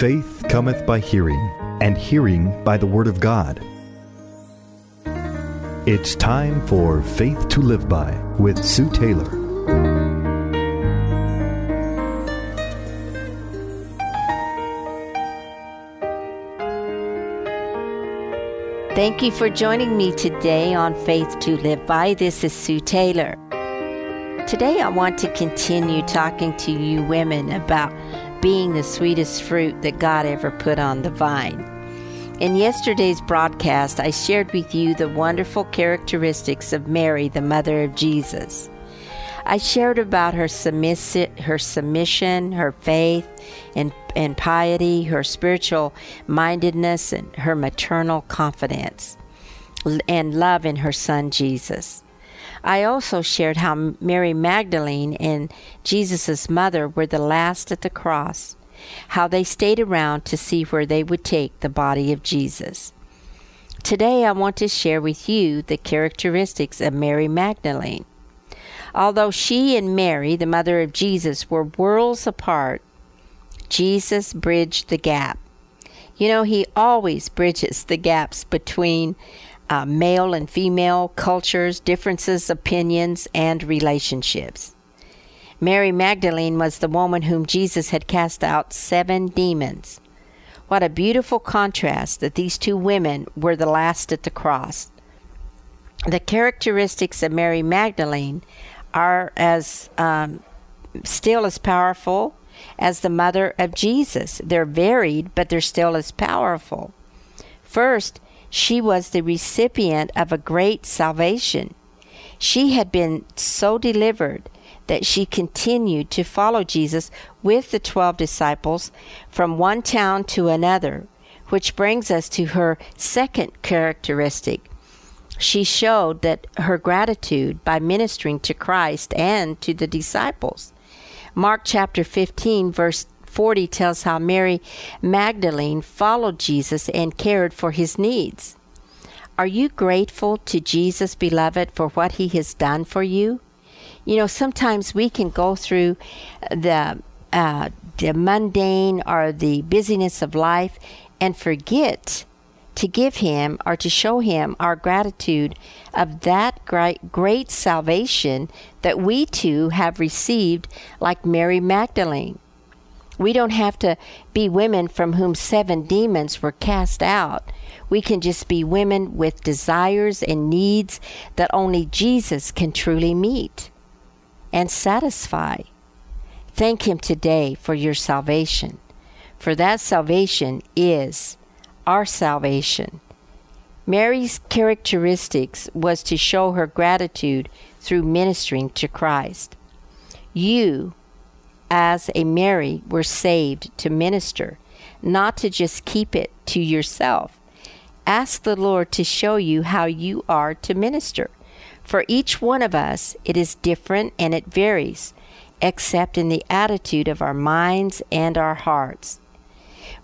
Faith cometh by hearing, and hearing by the Word of God. It's time for Faith to Live By with Sue Taylor. Thank you for joining me today on Faith to Live By. This is Sue Taylor. Today I want to continue talking to you women about being the sweetest fruit that God ever put on the vine. In yesterday's broadcast, I shared with you the wonderful characteristics of Mary, the mother of Jesus. I shared about her, submissi- her submission, her faith, and, and piety, her spiritual mindedness, and her maternal confidence, and love in her son Jesus. I also shared how Mary Magdalene and Jesus' mother were the last at the cross, how they stayed around to see where they would take the body of Jesus. Today, I want to share with you the characteristics of Mary Magdalene. Although she and Mary, the mother of Jesus, were worlds apart, Jesus bridged the gap. You know, he always bridges the gaps between uh, male and female cultures, differences, opinions, and relationships. Mary Magdalene was the woman whom Jesus had cast out seven demons. What a beautiful contrast that these two women were the last at the cross. The characteristics of Mary Magdalene are as um, still as powerful as the mother of Jesus. They're varied, but they're still as powerful. First, she was the recipient of a great salvation. She had been so delivered that she continued to follow Jesus with the twelve disciples from one town to another, which brings us to her second characteristic. She showed that her gratitude by ministering to Christ and to the disciples. Mark chapter 15, verse 40 tells how Mary Magdalene followed Jesus and cared for his needs. Are you grateful to Jesus, beloved, for what he has done for you? You know, sometimes we can go through the uh, the mundane or the busyness of life and forget to give him or to show him our gratitude of that great, great salvation that we too have received, like Mary Magdalene. We don't have to be women from whom seven demons were cast out. We can just be women with desires and needs that only Jesus can truly meet and satisfy. Thank Him today for your salvation, for that salvation is our salvation. Mary's characteristics was to show her gratitude through ministering to Christ. You, as a Mary, were saved to minister, not to just keep it to yourself. Ask the Lord to show you how you are to minister. For each one of us, it is different and it varies, except in the attitude of our minds and our hearts.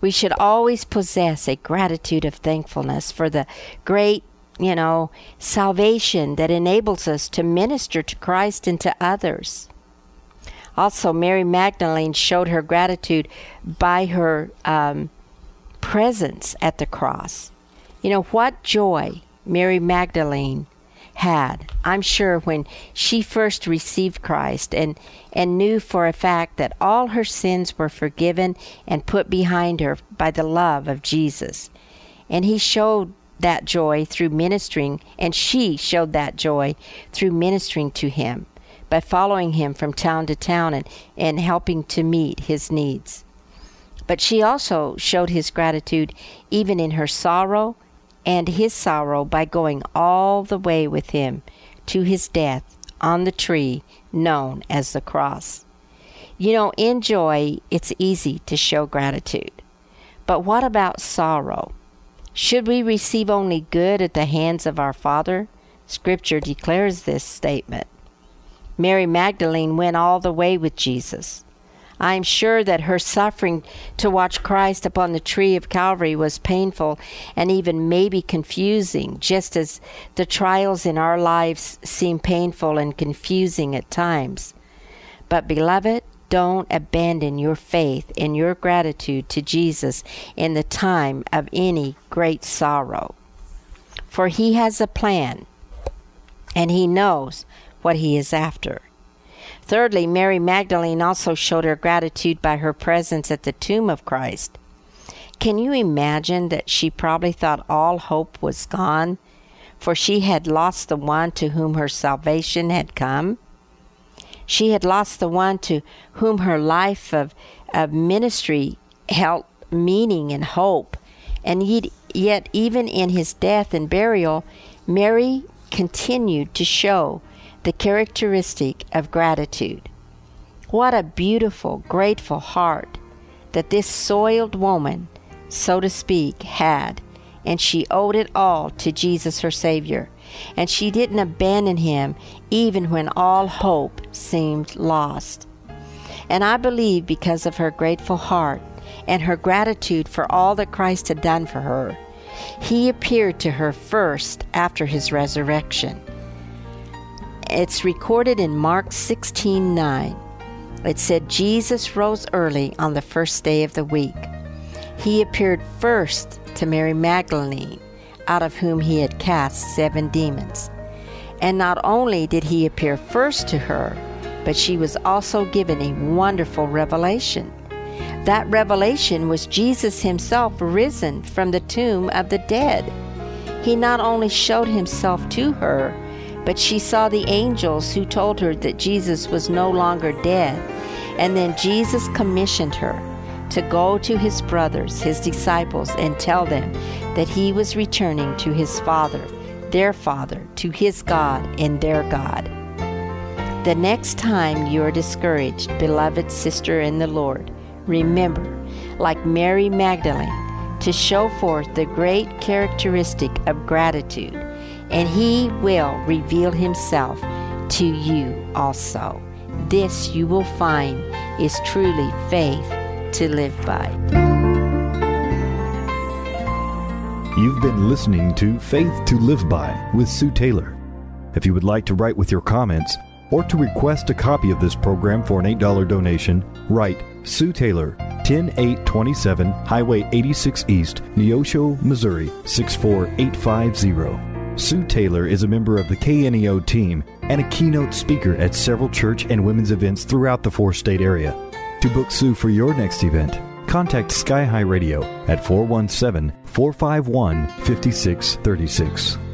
We should always possess a gratitude of thankfulness for the great, you know, salvation that enables us to minister to Christ and to others. Also, Mary Magdalene showed her gratitude by her um, presence at the cross. You know, what joy Mary Magdalene had, I'm sure, when she first received Christ and, and knew for a fact that all her sins were forgiven and put behind her by the love of Jesus. And he showed that joy through ministering, and she showed that joy through ministering to him by following him from town to town and, and helping to meet his needs. But she also showed his gratitude even in her sorrow and his sorrow by going all the way with him to his death on the tree known as the cross. You know, in joy, it's easy to show gratitude. But what about sorrow? Should we receive only good at the hands of our Father? Scripture declares this statement. Mary Magdalene went all the way with Jesus. I am sure that her suffering to watch Christ upon the tree of Calvary was painful and even maybe confusing, just as the trials in our lives seem painful and confusing at times. But, beloved, don't abandon your faith and your gratitude to Jesus in the time of any great sorrow. For He has a plan, and He knows what He is after. Thirdly, Mary Magdalene also showed her gratitude by her presence at the tomb of Christ. Can you imagine that she probably thought all hope was gone, for she had lost the one to whom her salvation had come? She had lost the one to whom her life of, of ministry held meaning and hope. And yet, yet, even in his death and burial, Mary continued to show the characteristic of gratitude. What a beautiful, grateful heart that this soiled woman, so to speak, had, and she owed it all to Jesus, her Savior. And she didn't abandon him even when all hope seemed lost. And I believe because of her grateful heart and her gratitude for all that Christ had done for her, he appeared to her first after his resurrection. It's recorded in Mark 16 9. It said, Jesus rose early on the first day of the week. He appeared first to Mary Magdalene, out of whom he had cast seven demons. And not only did he appear first to her, but she was also given a wonderful revelation. That revelation was Jesus himself risen from the tomb of the dead. He not only showed himself to her, but she saw the angels who told her that Jesus was no longer dead. And then Jesus commissioned her to go to his brothers, his disciples, and tell them that he was returning to his Father, their Father, to his God and their God. The next time you are discouraged, beloved sister in the Lord, remember, like Mary Magdalene, to show forth the great characteristic of gratitude and he will reveal himself to you also. This you will find is truly faith to live by. You've been listening to Faith to Live By with Sue Taylor. If you would like to write with your comments or to request a copy of this program for an $8 donation, write Sue Taylor, 10827 Highway 86 East, Neosho, Missouri 64850. Sue Taylor is a member of the KNEO team and a keynote speaker at several church and women's events throughout the four state area. To book Sue for your next event, contact Sky High Radio at 417 451 5636.